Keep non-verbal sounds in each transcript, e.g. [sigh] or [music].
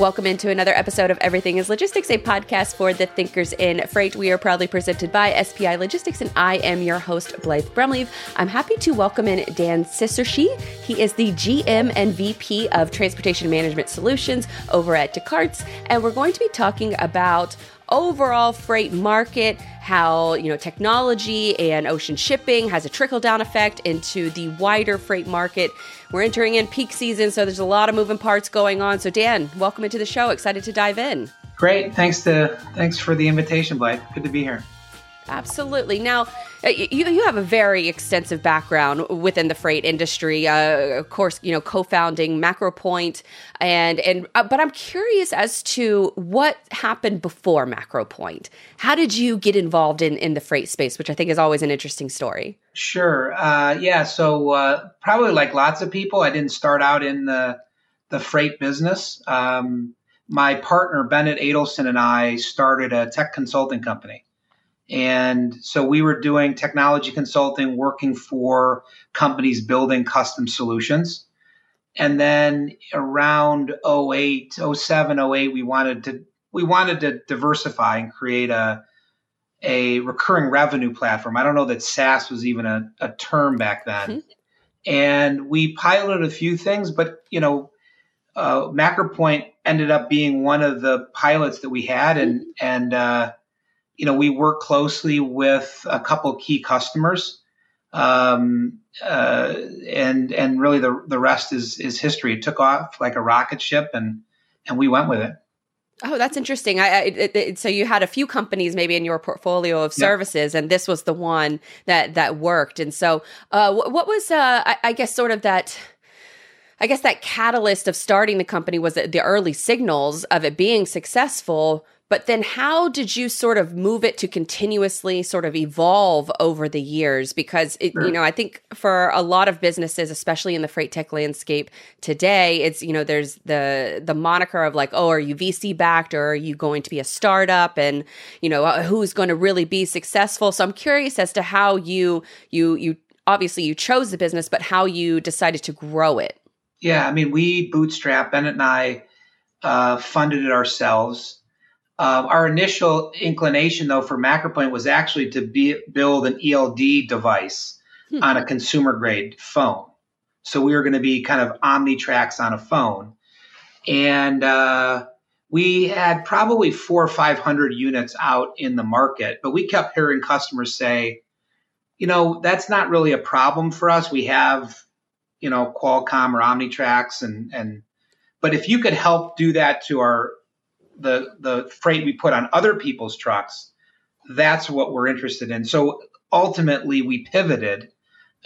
Welcome into another episode of Everything is Logistics, a podcast for the thinkers in freight. We are proudly presented by SPI Logistics, and I am your host, Blythe Brumleve. I'm happy to welcome in Dan Cicerchi. He is the GM and VP of Transportation Management Solutions over at Descartes, and we're going to be talking about overall freight market, how you know technology and ocean shipping has a trickle down effect into the wider freight market. We're entering in peak season, so there's a lot of moving parts going on. So Dan, welcome into the show. Excited to dive in. Great. Thanks to thanks for the invitation, Blythe. Good to be here. Absolutely. Now, uh, you, you have a very extensive background within the freight industry. Uh, of course, you know, co-founding MacroPoint, and and uh, but I'm curious as to what happened before MacroPoint. How did you get involved in in the freight space, which I think is always an interesting story. Sure. Uh, yeah. So uh, probably like lots of people, I didn't start out in the the freight business. Um, my partner Bennett Adelson and I started a tech consulting company. And so we were doing technology consulting, working for companies building custom solutions. And then around 08, 07, 08, we wanted to we wanted to diversify and create a a recurring revenue platform. I don't know that SaaS was even a, a term back then. Mm-hmm. And we piloted a few things, but you know, uh, MacroPoint ended up being one of the pilots that we had, and mm-hmm. and uh, you know, we work closely with a couple key customers, um, uh, and and really the the rest is is history. It took off like a rocket ship, and and we went with it. Oh, that's interesting. I, I it, it, so you had a few companies maybe in your portfolio of services, and this was the one that that worked. And so, uh, what, what, was uh, I, I guess sort of that. I guess that catalyst of starting the company was the early signals of it being successful. But then how did you sort of move it to continuously sort of evolve over the years? Because, it, sure. you know, I think for a lot of businesses, especially in the freight tech landscape today, it's, you know, there's the, the moniker of like, oh, are you VC backed or are you going to be a startup? And, you know, uh, who's going to really be successful? So I'm curious as to how you, you, you, obviously you chose the business, but how you decided to grow it. Yeah. I mean, we bootstrap, Bennett and I uh, funded it ourselves um, our initial inclination, though, for MacroPoint was actually to be, build an ELD device hmm. on a consumer grade phone. So we were going to be kind of Omnitracs on a phone. And uh, we had probably four or 500 units out in the market, but we kept hearing customers say, you know, that's not really a problem for us. We have, you know, Qualcomm or Omnitracs and, and, but if you could help do that to our the the freight we put on other people's trucks, that's what we're interested in. So ultimately, we pivoted.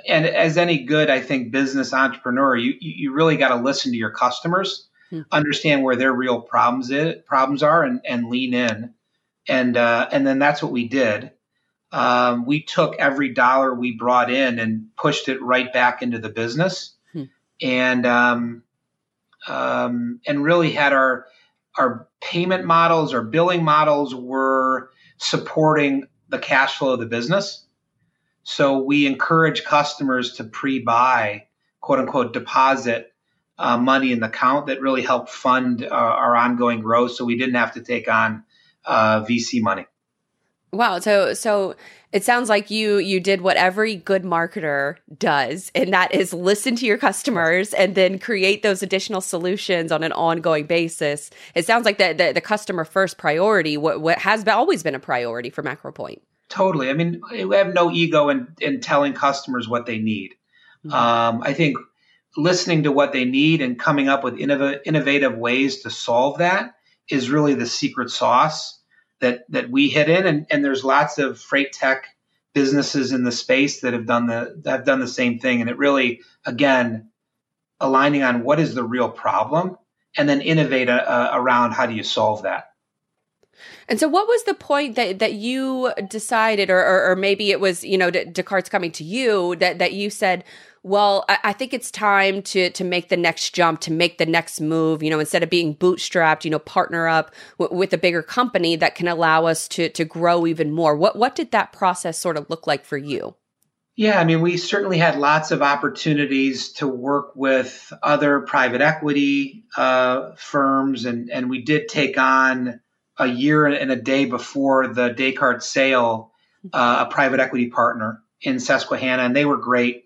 And as any good, I think, business entrepreneur, you you really got to listen to your customers, hmm. understand where their real problems is, problems are, and and lean in. And uh, and then that's what we did. Um, we took every dollar we brought in and pushed it right back into the business, hmm. and um, um, and really had our our payment models our billing models were supporting the cash flow of the business. So we encourage customers to pre-buy, quote unquote, deposit uh, money in the account that really helped fund uh, our ongoing growth. So we didn't have to take on uh, VC money. Wow. So so it sounds like you you did what every good marketer does, and that is listen to your customers and then create those additional solutions on an ongoing basis. It sounds like the the, the customer first priority, what what has been, always been a priority for MacroPoint. Totally. I mean, we have no ego in in telling customers what they need. Mm-hmm. Um, I think listening to what they need and coming up with innov- innovative ways to solve that is really the secret sauce that that we hit in, and, and there's lots of freight tech businesses in the space that have done the that have done the same thing, and it really again aligning on what is the real problem, and then innovate a, uh, a, around how do you solve that. And so, what was the point that that you decided, or or, or maybe it was you know Descartes coming to you that that you said, well, I, I, think it's time to to make the next jump, to make the next move. You know, instead of being bootstrapped, you know, partner up w- with a bigger company that can allow us to to grow even more. What what did that process sort of look like for you? Yeah, I mean, we certainly had lots of opportunities to work with other private equity uh, firms, and, and we did take on a year and a day before the Descartes sale uh, a private equity partner in Susquehanna, and they were great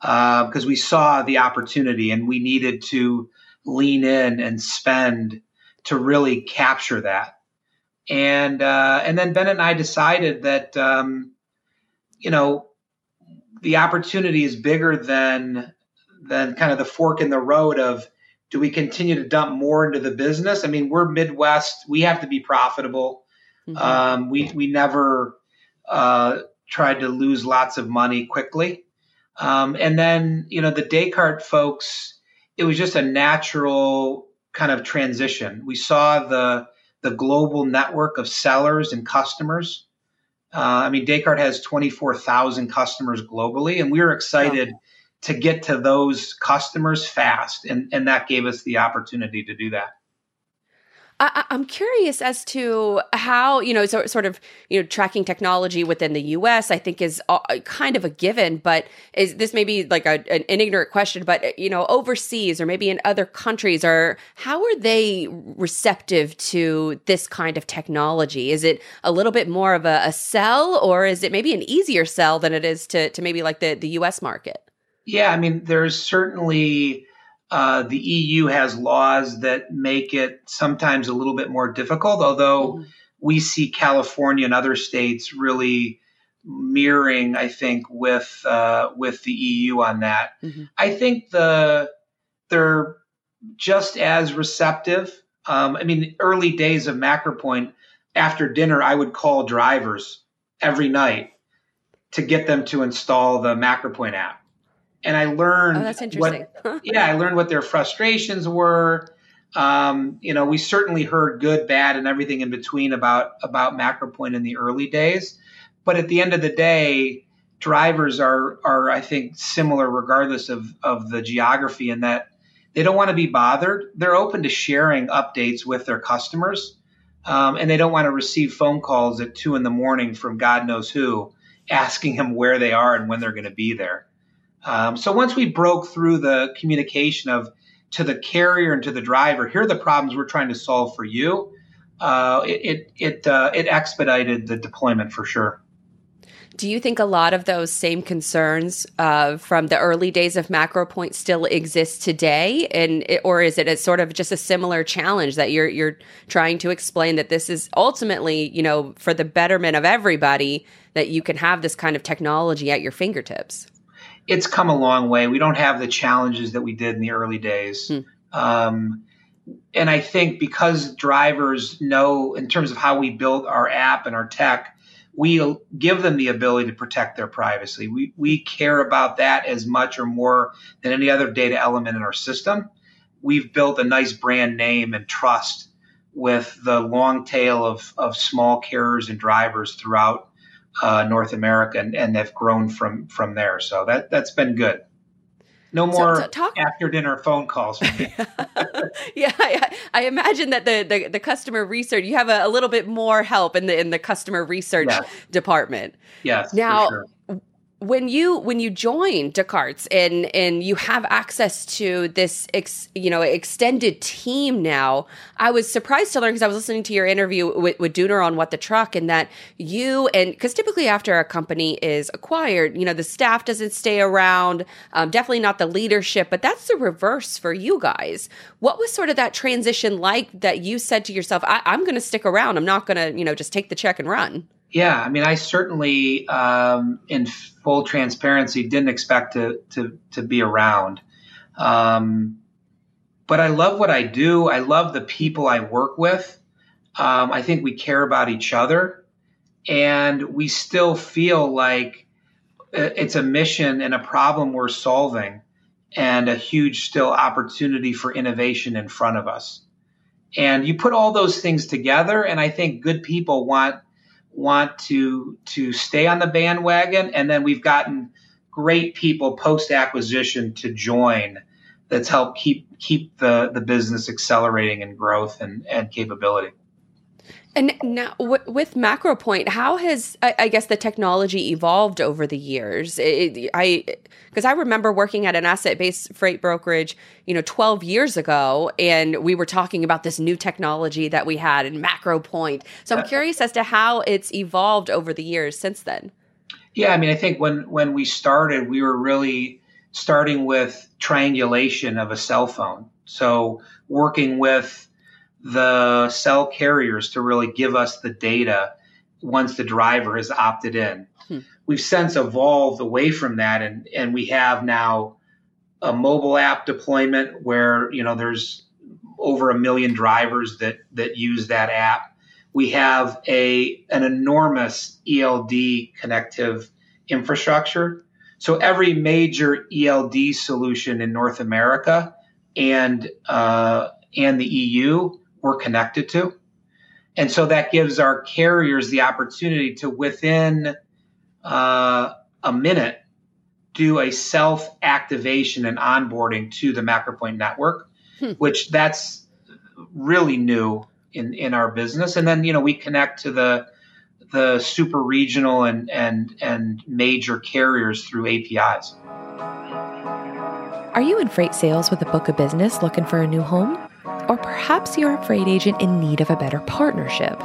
because uh, we saw the opportunity and we needed to lean in and spend to really capture that. And uh, and then Bennett and I decided that um, you know the opportunity is bigger than than kind of the fork in the road of do we continue to dump more into the business? I mean, we're Midwest. We have to be profitable. Mm-hmm. Um, we we never uh, tried to lose lots of money quickly. Um, and then you know the Descartes folks, it was just a natural kind of transition. We saw the the global network of sellers and customers uh, I mean, Descartes has 24,000 customers globally, and we were excited oh. To get to those customers fast, and, and that gave us the opportunity to do that. I, am curious as to how you know so, sort of you know tracking technology within the U.S. I think is kind of a given, but is this maybe like a, an, an, ignorant question? But you know, overseas or maybe in other countries, are how are they receptive to this kind of technology? Is it a little bit more of a, a sell, or is it maybe an easier sell than it is to to maybe like the the U.S. market? Yeah, I mean, there's certainly uh, the EU has laws that make it sometimes a little bit more difficult, although mm-hmm. we see California and other states really mirroring, I think, with uh, with the EU on that. Mm-hmm. I think the they're just as receptive. Um, I mean, early days of MacroPoint, after dinner, I would call drivers every night to get them to install the MacroPoint app and I learned. Oh, that's interesting. What, [laughs] yeah, I learned what their frustrations were. Um, you know, we certainly heard good, bad, and everything in between about about MacroPoint in the early days. But at the end of the day, drivers are are I think similar regardless of of the geography in that they don't want to be bothered. They're open to sharing updates with their customers, um, and they don't want to receive phone calls at two in the morning from God knows who asking them where they are and when they're going to be there. Um, so once we broke through the communication of to the carrier and to the driver, here are the problems we're trying to solve for you. Uh, it it uh, it expedited the deployment for sure. Do you think a lot of those same concerns uh, from the early days of MacroPoint still exist today, and or is it a sort of just a similar challenge that you're you're trying to explain that this is ultimately, you know, for the betterment of everybody that you can have this kind of technology at your fingertips? It's come a long way. We don't have the challenges that we did in the early days. Hmm. Um, and I think because drivers know, in terms of how we build our app and our tech, we give them the ability to protect their privacy. We, we care about that as much or more than any other data element in our system. We've built a nice brand name and trust with the long tail of, of small carriers and drivers throughout uh, North America and, and have grown from from there. So that that's been good. No more so, so talk- after dinner phone calls. [laughs] yeah, I, I, imagine that the, the, the customer research you have a, a, little bit more help in the in the customer research yes. department. Yes. Now, sure when you when you join Descartes and and you have access to this ex, you know extended team now, I was surprised to learn because I was listening to your interview with, with Dooner on what the truck and that you and because typically after a company is acquired, you know the staff doesn't stay around, um, definitely not the leadership, but that's the reverse for you guys. What was sort of that transition like that you said to yourself, I, I'm going to stick around, I'm not going to you know just take the check and run. Yeah, I mean, I certainly, um, in full transparency, didn't expect to to to be around. Um, but I love what I do. I love the people I work with. Um, I think we care about each other, and we still feel like uh, it's a mission and a problem we're solving, and a huge still opportunity for innovation in front of us. And you put all those things together, and I think good people want want to to stay on the bandwagon, and then we've gotten great people post acquisition to join. That's helped keep keep the the business accelerating in growth and and capability. And now w- with MacroPoint, how has I, I, guess the technology evolved over the years? It, I because I remember working at an asset-based freight brokerage, you know, 12 years ago, and we were talking about this new technology that we had in MacroPoint. So I'm curious as to how it's evolved over the years since then. Yeah, I mean, I think when when we started, we were really starting with triangulation of a cell phone. So working with the cell carriers to really give us the data once the driver has opted in. Hmm. We've since evolved away from that and, and we have now a mobile app deployment where, you know, there's over a million drivers that, that use that app. We have a, an enormous ELD connective infrastructure. So every major ELD solution in North America and, uh, and the EU we're connected to. And so that gives our carriers the opportunity to, within uh, a minute, do a self activation and onboarding to the MacroPoint network, hmm. which that's really new in, in our business. And then, you know, we connect to the the super regional and, and, and major carriers through APIs. Are you in freight sales with a book of business looking for a new home? Or perhaps you're a freight agent in need of a better partnership.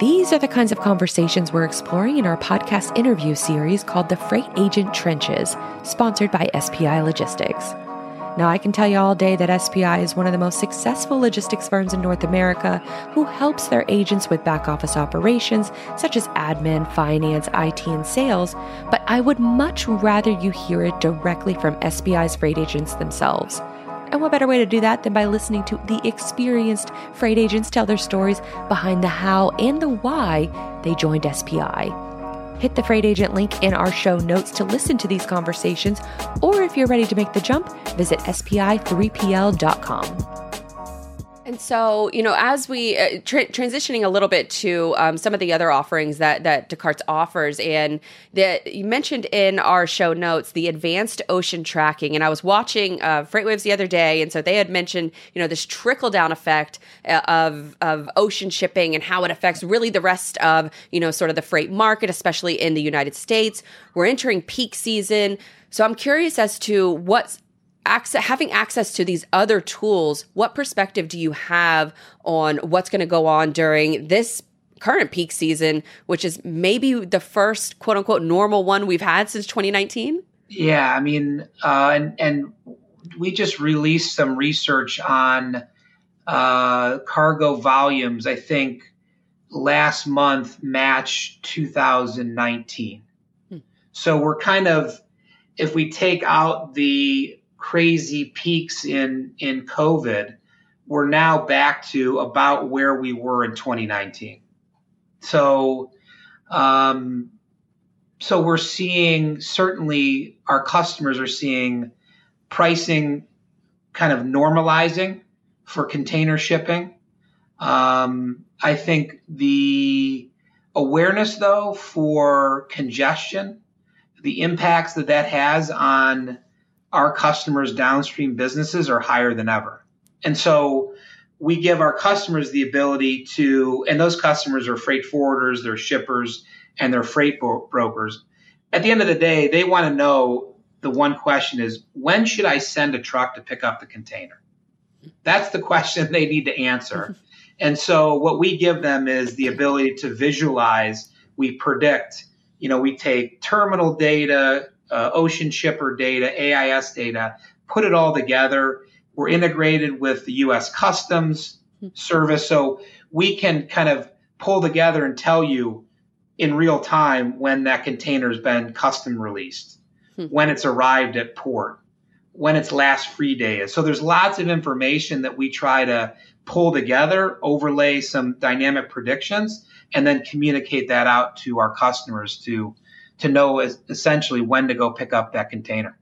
These are the kinds of conversations we're exploring in our podcast interview series called The Freight Agent Trenches, sponsored by SPI Logistics. Now, I can tell you all day that SPI is one of the most successful logistics firms in North America who helps their agents with back office operations such as admin, finance, IT, and sales. But I would much rather you hear it directly from SPI's freight agents themselves. And what better way to do that than by listening to the experienced freight agents tell their stories behind the how and the why they joined SPI? Hit the freight agent link in our show notes to listen to these conversations, or if you're ready to make the jump, visit spi3pl.com. And so, you know, as we uh, tra- transitioning a little bit to um, some of the other offerings that that Descartes offers, and that you mentioned in our show notes the advanced ocean tracking. And I was watching uh, FreightWaves the other day, and so they had mentioned, you know, this trickle down effect uh, of of ocean shipping and how it affects really the rest of you know sort of the freight market, especially in the United States. We're entering peak season. So I'm curious as to what's access, having access to these other tools, what perspective do you have on what's going to go on during this current peak season, which is maybe the first quote unquote normal one we've had since 2019? Yeah, I mean, uh, and and we just released some research on uh, cargo volumes. I think last month matched 2019. Hmm. So we're kind of, if we take out the crazy peaks in in COVID, we're now back to about where we were in 2019. So, um, so we're seeing certainly our customers are seeing pricing kind of normalizing for container shipping. Um, I think the awareness though for congestion, the impacts that that has on our customers' downstream businesses are higher than ever. And so we give our customers the ability to, and those customers are freight forwarders, they're shippers, and they're freight bro- brokers. At the end of the day, they want to know the one question is when should I send a truck to pick up the container? That's the question they need to answer. [laughs] and so what we give them is the ability to visualize, we predict, you know, we take terminal data, uh, ocean shipper data, AIS data, put it all together. We're integrated with the US Customs Service. So we can kind of pull together and tell you in real time when that container's been custom released, hmm. when it's arrived at port, when its last free day is. So there's lots of information that we try to pull together, overlay some dynamic predictions, and then communicate that out to our customers to to know essentially when to go pick up that container.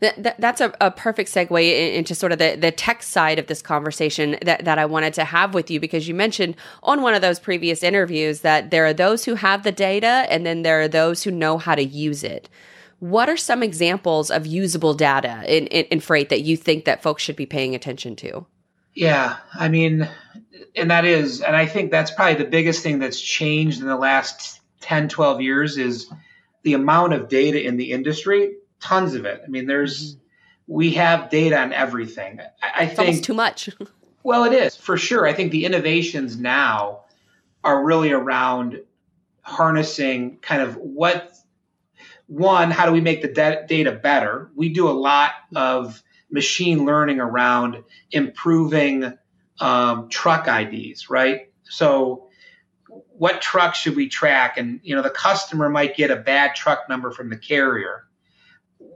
That, that, that's a, a, perfect segue into sort of the, the tech side of this conversation that, that I wanted to have with you because you mentioned on one of those previous interviews that there are those who have the data and then there are those who know how to use it. What are some examples of usable data in, in, in freight that you think that folks should be paying attention to? Yeah, I mean, and that is, and I think that's probably the biggest thing that's changed in the last 10, 12 years is the amount of data in the industry, tons of it. I mean, there's, mm-hmm. we have data on everything. I, I think too much. [laughs] well, it is for sure. I think the innovations now are really around harnessing kind of what one, how do we make the de- data better? We do a lot of machine learning around improving um, truck IDs, right? So, what truck should we track? And you know, the customer might get a bad truck number from the carrier.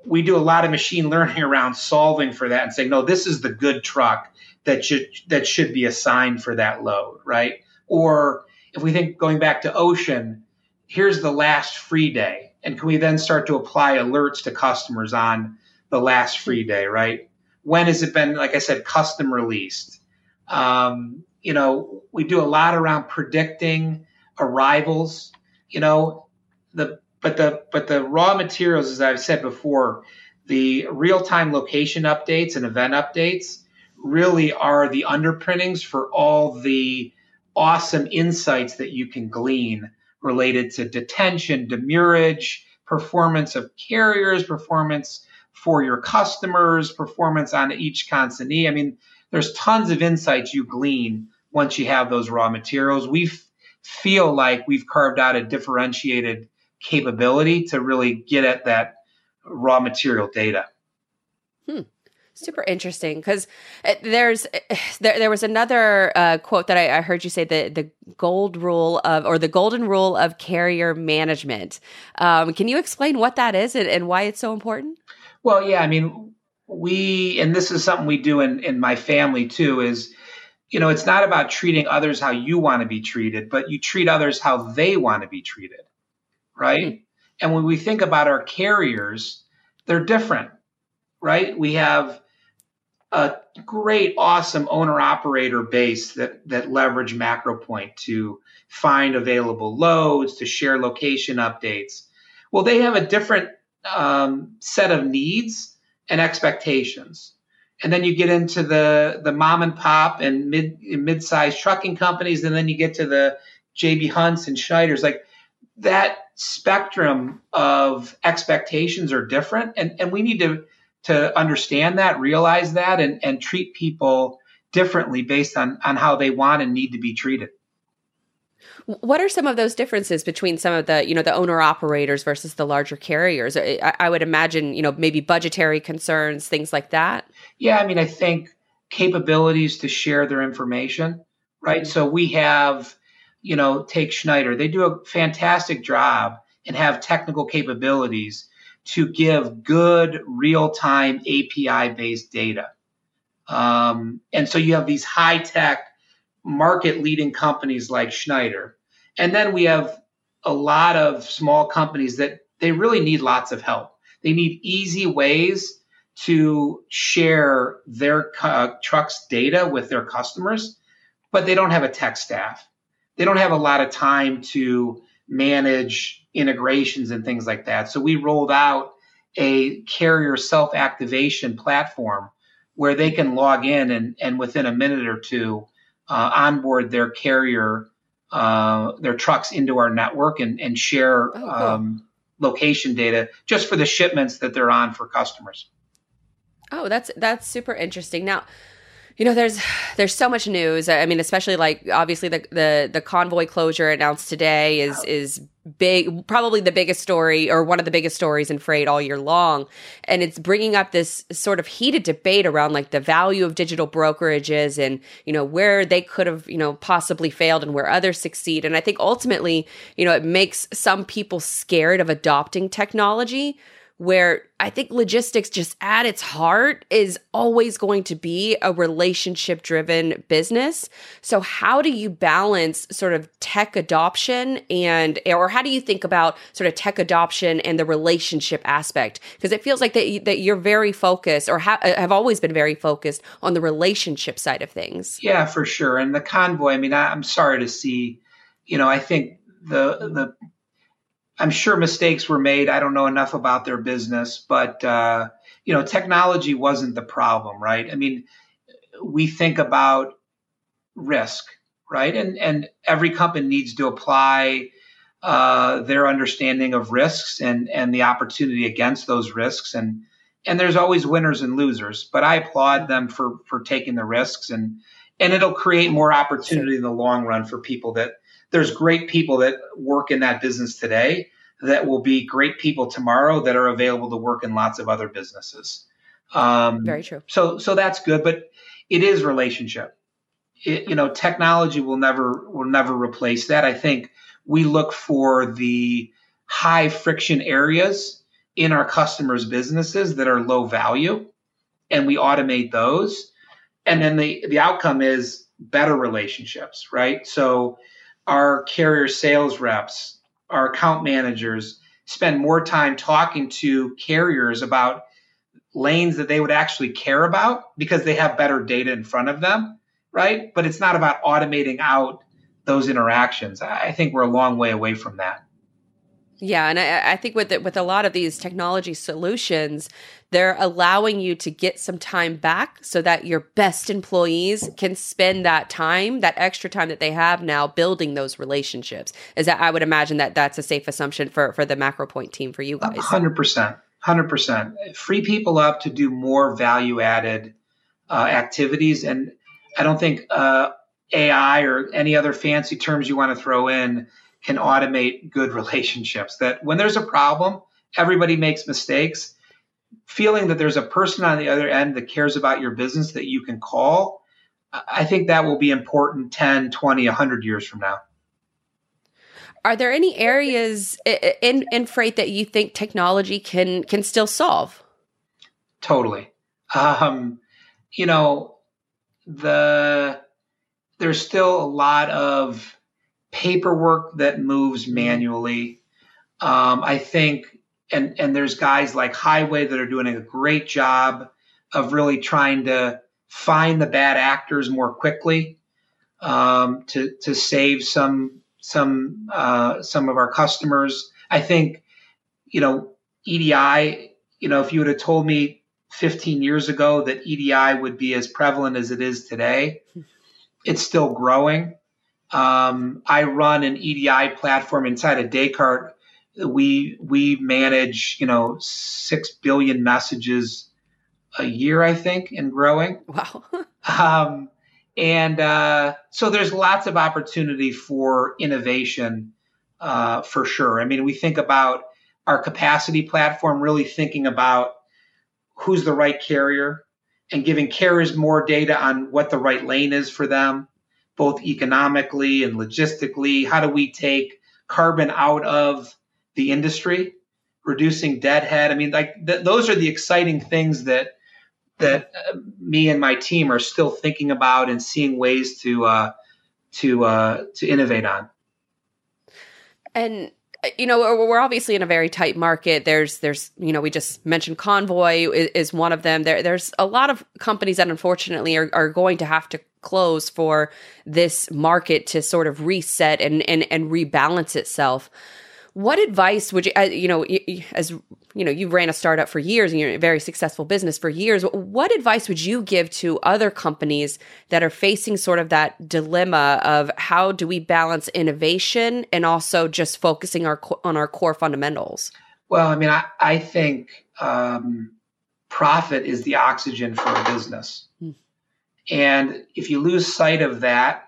We do a lot of machine [laughs] learning around solving for that and saying, no, this is the good truck that should that should be assigned for that load, right? Or if we think going back to ocean, here's the last free day. And can we then start to apply alerts to customers on the last free day, right? When has it been, like I said, custom released? Um, you know, we do a lot around predicting arrivals, you know, the but the but the raw materials, as I've said before, the real-time location updates and event updates really are the underpinnings for all the awesome insights that you can glean related to detention, demurrage, performance of carriers, performance for your customers, performance on each consignee. I mean, there's tons of insights you glean once you have those raw materials. We feel like we've carved out a differentiated capability to really get at that raw material data. Hmm. Super interesting because uh, there's there, there was another uh, quote that I, I, heard you say the the gold rule of or the golden rule of carrier management. Um, can you explain what that is and, and, why it's so important? Well yeah i mean we and this is something we do in in my family too is you know it's not about treating others how you want to be treated but you treat others how they want to be treated right mm-hmm. and when we think about our carriers they're different right we have a great, awesome owner operator base that, that leverage MacroPoint to find available loads, to share location updates. Well, they have a different um, set of needs and expectations. And then you get into the, the mom and pop and mid mid-sized trucking companies, and then you get to the JB Hunts and Schneider's. Like that spectrum of expectations are different, and, and we need to to understand that, realize that, and, and treat people differently based on, on how they want and need to be treated. What are some of those differences between some of the, you know, the owner operators versus the larger carriers? I, I would imagine, you know, maybe budgetary concerns, things like that. Yeah, I mean, I think capabilities to share their information, right? So we have, you know, take Schneider. They do a fantastic job and have technical capabilities to give good real time API based data. Um, and so you have these high tech market leading companies like Schneider. And then we have a lot of small companies that they really need lots of help. They need easy ways to share their uh, trucks data with their customers, but they don't have a tech staff. They don't have a lot of time to manage integrations and things like that. So we rolled out a carrier self activation platform where they can log in and, and within a minute or two uh, onboard their carrier, uh, their trucks into our network and, and share oh, cool. um, location data just for the shipments that they're on for customers. Oh, that's that's super interesting. Now, you know there's there's so much news. I mean especially like obviously the the, the convoy closure announced today is is big probably the biggest story or one of the biggest stories in freight all year long. And it's bringing up this sort of heated debate around like the value of digital brokerages and you know where they could have you know possibly failed and where others succeed. And i think ultimately you know it makes some people scared of adopting technology where I think logistics just at its heart is always going to be a relationship driven business. So how do you balance sort of tech adoption and or how do you think about sort of tech adoption and the relationship aspect? Because it feels like that that you're very focused or ha- uh, have always been very focused on the relationship side of things. Yeah, for sure. And the convoy, I mean, I, I'm sorry to see, you know, I think the the I'm sure mistakes were made. I don't know enough about their business, but uh, you know, technology wasn't the problem, right? I mean, we think about risk, right? And and every company needs to apply uh, their understanding of risks and and the opportunity against those risks and and there's always winners and losers but i applaud them for for taking the risks and and it'll create more opportunity in the long run for people that there's great people that work in that business today that will be great people tomorrow that are available to work in lots of other businesses um, very true so so that's good but it is relationship it, you know technology will never will never replace that i think we look for the high friction areas in our customers' businesses that are low value, and we automate those. And then the, the outcome is better relationships, right? So our carrier sales reps, our account managers spend more time talking to carriers about lanes that they would actually care about because they have better data in front of them, right? But it's not about automating out those interactions. I think we're a long way away from that. Yeah, and I, I think with the, with a lot of these technology solutions, they're allowing you to get some time back so that your best employees can spend that time, that extra time that they have now, building those relationships. Is that I would imagine that that's a safe assumption for for the MacroPoint team for you guys. Hundred percent, hundred percent. Free people up to do more value added uh, activities, and I don't think uh, AI or any other fancy terms you want to throw in can automate good relationships. That when there's a problem, everybody makes mistakes. Feeling that there's a person on the other end that cares about your business that you can call, I think that will be important 10, 20, 100 years from now. Are there any areas in, in freight that you think technology can can still solve? Totally. Um, you know, the there's still a lot of paperwork that moves manually. Um, I think, and and there's guys like Highway that are doing a great job of really trying to find the bad actors more quickly um, to to save some some uh, some of our customers. I think, you know, EDI. You know, if you would have told me 15 years ago that EDI would be as prevalent as it is today, [laughs] it's still growing. Um, I run an EDI platform inside of Descartes. We we manage you know six billion messages a year, I think, and growing. [laughs] Wow. um, and uh, so there's lots of opportunity for innovation uh, for sure. I mean, we think about our capacity platform, really thinking about who's the right carrier, and giving carriers more data on what the right lane is for them, both economically and logistically. How do we take carbon out of the industry, reducing deadhead? I mean, like th- those are the exciting things that that uh, me and my team are still thinking about and seeing ways to uh, to uh, to innovate on. And Uh, you know we're obviously in a very tight market. There's there's you know we just mentioned convoy is, is, one of them. There there's a lot of companies that unfortunately are, are going to have to close for this market to sort of reset and and, and rebalance itself what advice would you uh, you know as you know you ran a startup for years and you're a very successful business for years what advice would you give to other companies that are facing sort of that dilemma of how do we balance innovation and also just focusing our on our core fundamentals well i mean i, I think um, profit is the oxygen for a business hmm. and if you lose sight of that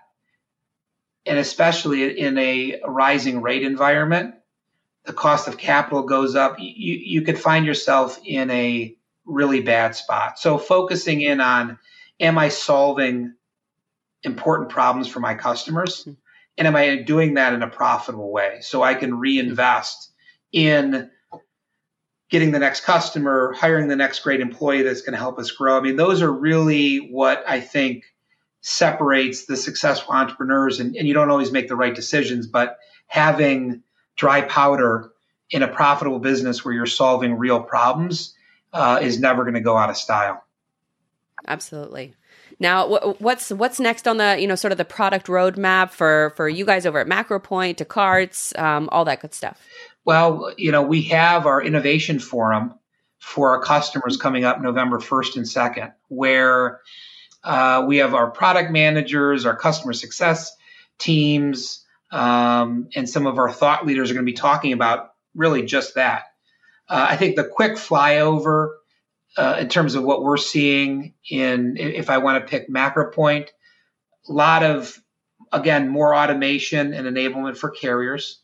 and especially in a rising rate environment the cost of capital goes up, you, you could find yourself in a really bad spot. So focusing in on, am I solving important problems for my customers? Hmm. And am I doing that in a profitable way? So I can reinvest in getting the next customer, hiring the next great employee that's going to help us grow. I mean, those are really what I think separates the successful entrepreneurs. And, and you don't always make the right decisions, but having dry powder in a profitable business where you're solving real problems uh, is never going to go out of style. Absolutely. Now, what's what's next on the you know sort of the product roadmap for for you guys over at MacroPoint, Descartes, um, all that good stuff? Well, you know, we have our innovation forum for our customers coming up November first and second, where Uh, we have our product managers, our customer success teams, um, and some of our thought leaders are going to be talking about really just that. Uh, I think the quick flyover uh, in terms of what we're seeing in, if I want to pick MacroPoint, a lot of, again, more automation and enablement for carriers.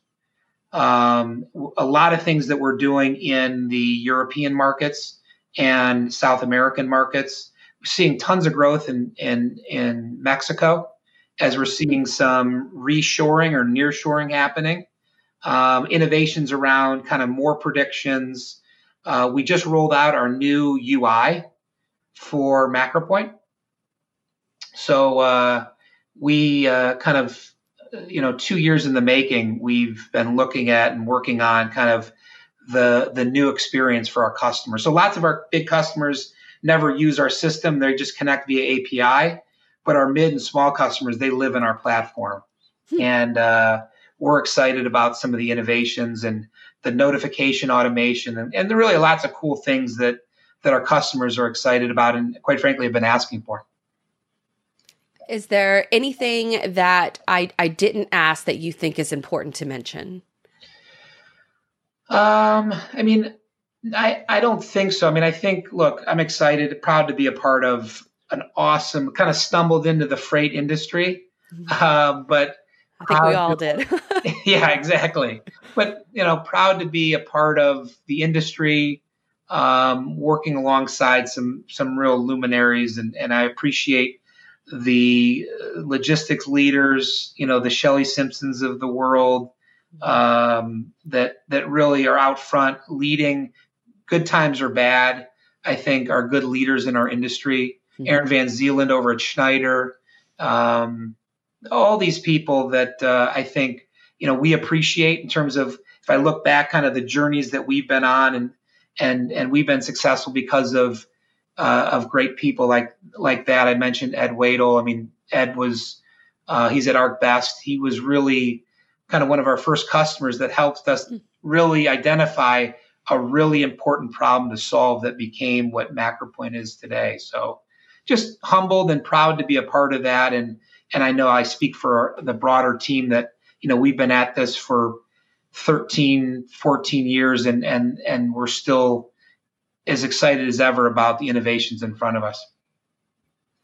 Um, a lot of things that we're doing in the European markets and South American markets. We're seeing tons of growth in, in, in Mexico as we're seeing some reshoring or nearshoring happening. Um, innovations around kind of more predictions. Uh, we just rolled out our new UI for MacroPoint. So uh, we uh, kind of, you know, two years in the making, we've been looking at and working on kind of the the new experience for our customers. So lots of our big customers never use our system; they just connect via API. But our mid and small customers, they live in our platform, hmm. and uh, we're excited about some of the innovations and the notification automation, and, and there are really lots of cool things that that our customers are excited about, and quite frankly, have been asking for. Is there anything that I, I didn't ask that you think is important to mention? Um, I mean, I I don't think so. I mean, I think look, I'm excited, proud to be a part of an awesome kind of stumbled into the freight industry, mm-hmm. uh, but I think we all did. [laughs] [laughs] yeah, exactly. But you know, proud to be a part of the industry, um, working alongside some some real luminaries, and and I appreciate the logistics leaders, you know, the Shelley Simpsons of the world, um, that that really are out front leading. Good times or bad, I think, are good leaders in our industry. Mm-hmm. Erin Van Zeeland over at Schneider, um, all these people that uh, I think you know we appreciate in terms of if I look back, kind of the journeys that we've been on, and and and we've been successful because of uh, of great people like like that. I mentioned Ed Wadle. I mean, Ed was uh, he's at ArcBest. He was really kind of one of our first customers that helped us really identify a really important problem to solve that became what MacroPoint is today. So just humbled and proud to be a part of that. And and I know I speak for the broader team that you know we've been at this for 13, 14 years, and and and we're still as excited as ever about the innovations in front of us.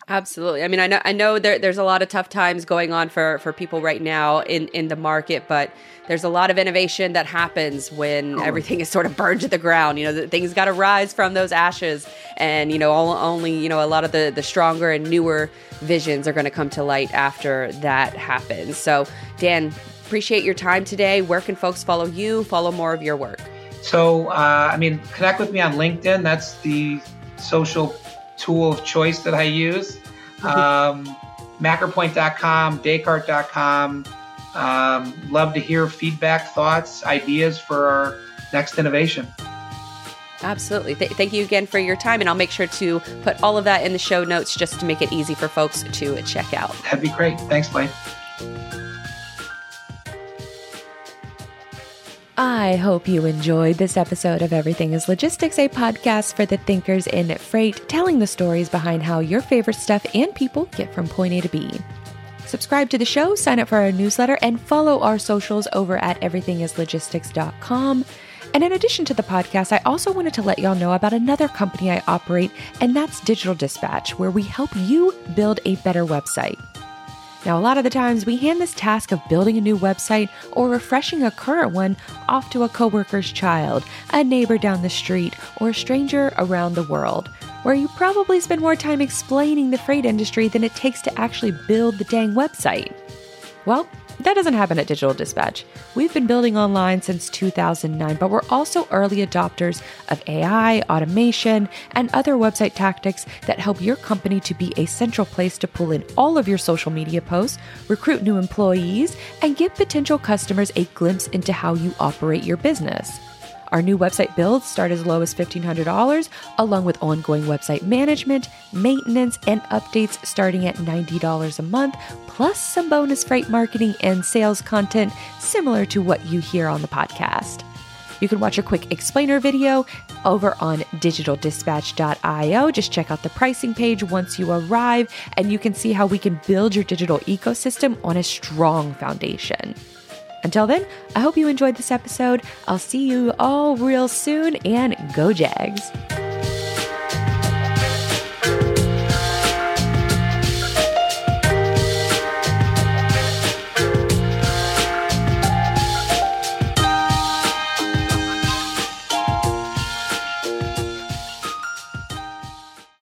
Absolutely. I mean, I know I know there, there's a lot of tough times going on for for people right now in in the market, but there's a lot of innovation that happens when everything is sort of burned to the ground. You know, things got to rise from those ashes, and you know, all, only you know a lot of the the stronger and newer visions are going to come to light after that happens. So, Dan, appreciate your time today. Where can folks follow you? Follow more of your work. So, uh, I mean, connect with me on LinkedIn. That's the social tool of choice that I use. [laughs] Um, macropoint.com, Descartes.com. Um, love to hear feedback, thoughts, ideas for our next innovation. Absolutely. Th- thank you again for your time. And I'll make sure to put all of that in the show notes just to make it easy for folks to check out. That'd be great. Thanks, Blaine. I hope you enjoyed this episode of Everything is Logistics, a podcast for the thinkers in freight, telling the stories behind how your favorite stuff and people get from point A to B. Subscribe to the show, sign up for our newsletter, and follow our socials over at everythingislogistics.com. And in addition to the podcast, I also wanted to let y'all know about another company I operate, and that's Digital Dispatch, where we help you build a better website. Now, a lot of the times we hand this task of building a new website or refreshing a current one off to a coworker's child, a neighbor down the street, or a stranger around the world, where you probably spend more time explaining the freight industry than it takes to actually build the dang website. Well, that doesn't happen at Digital Dispatch. We've been building online since 2009, but we're also early adopters of AI, automation, and other website tactics that help your company to be a central place to pull in all of your social media posts, recruit new employees, and give potential customers a glimpse into how you operate your business. Our new website builds start as low as $1,500, along with ongoing website management, maintenance, and updates starting at $90 a month, plus some bonus freight marketing and sales content similar to what you hear on the podcast. You can watch a quick explainer video over on digitaldispatch.io. Just check out the pricing page once you arrive, and you can see how we can build your digital ecosystem on a strong foundation. Until then, I hope you enjoyed this episode. I'll see you all real soon, and go Jags.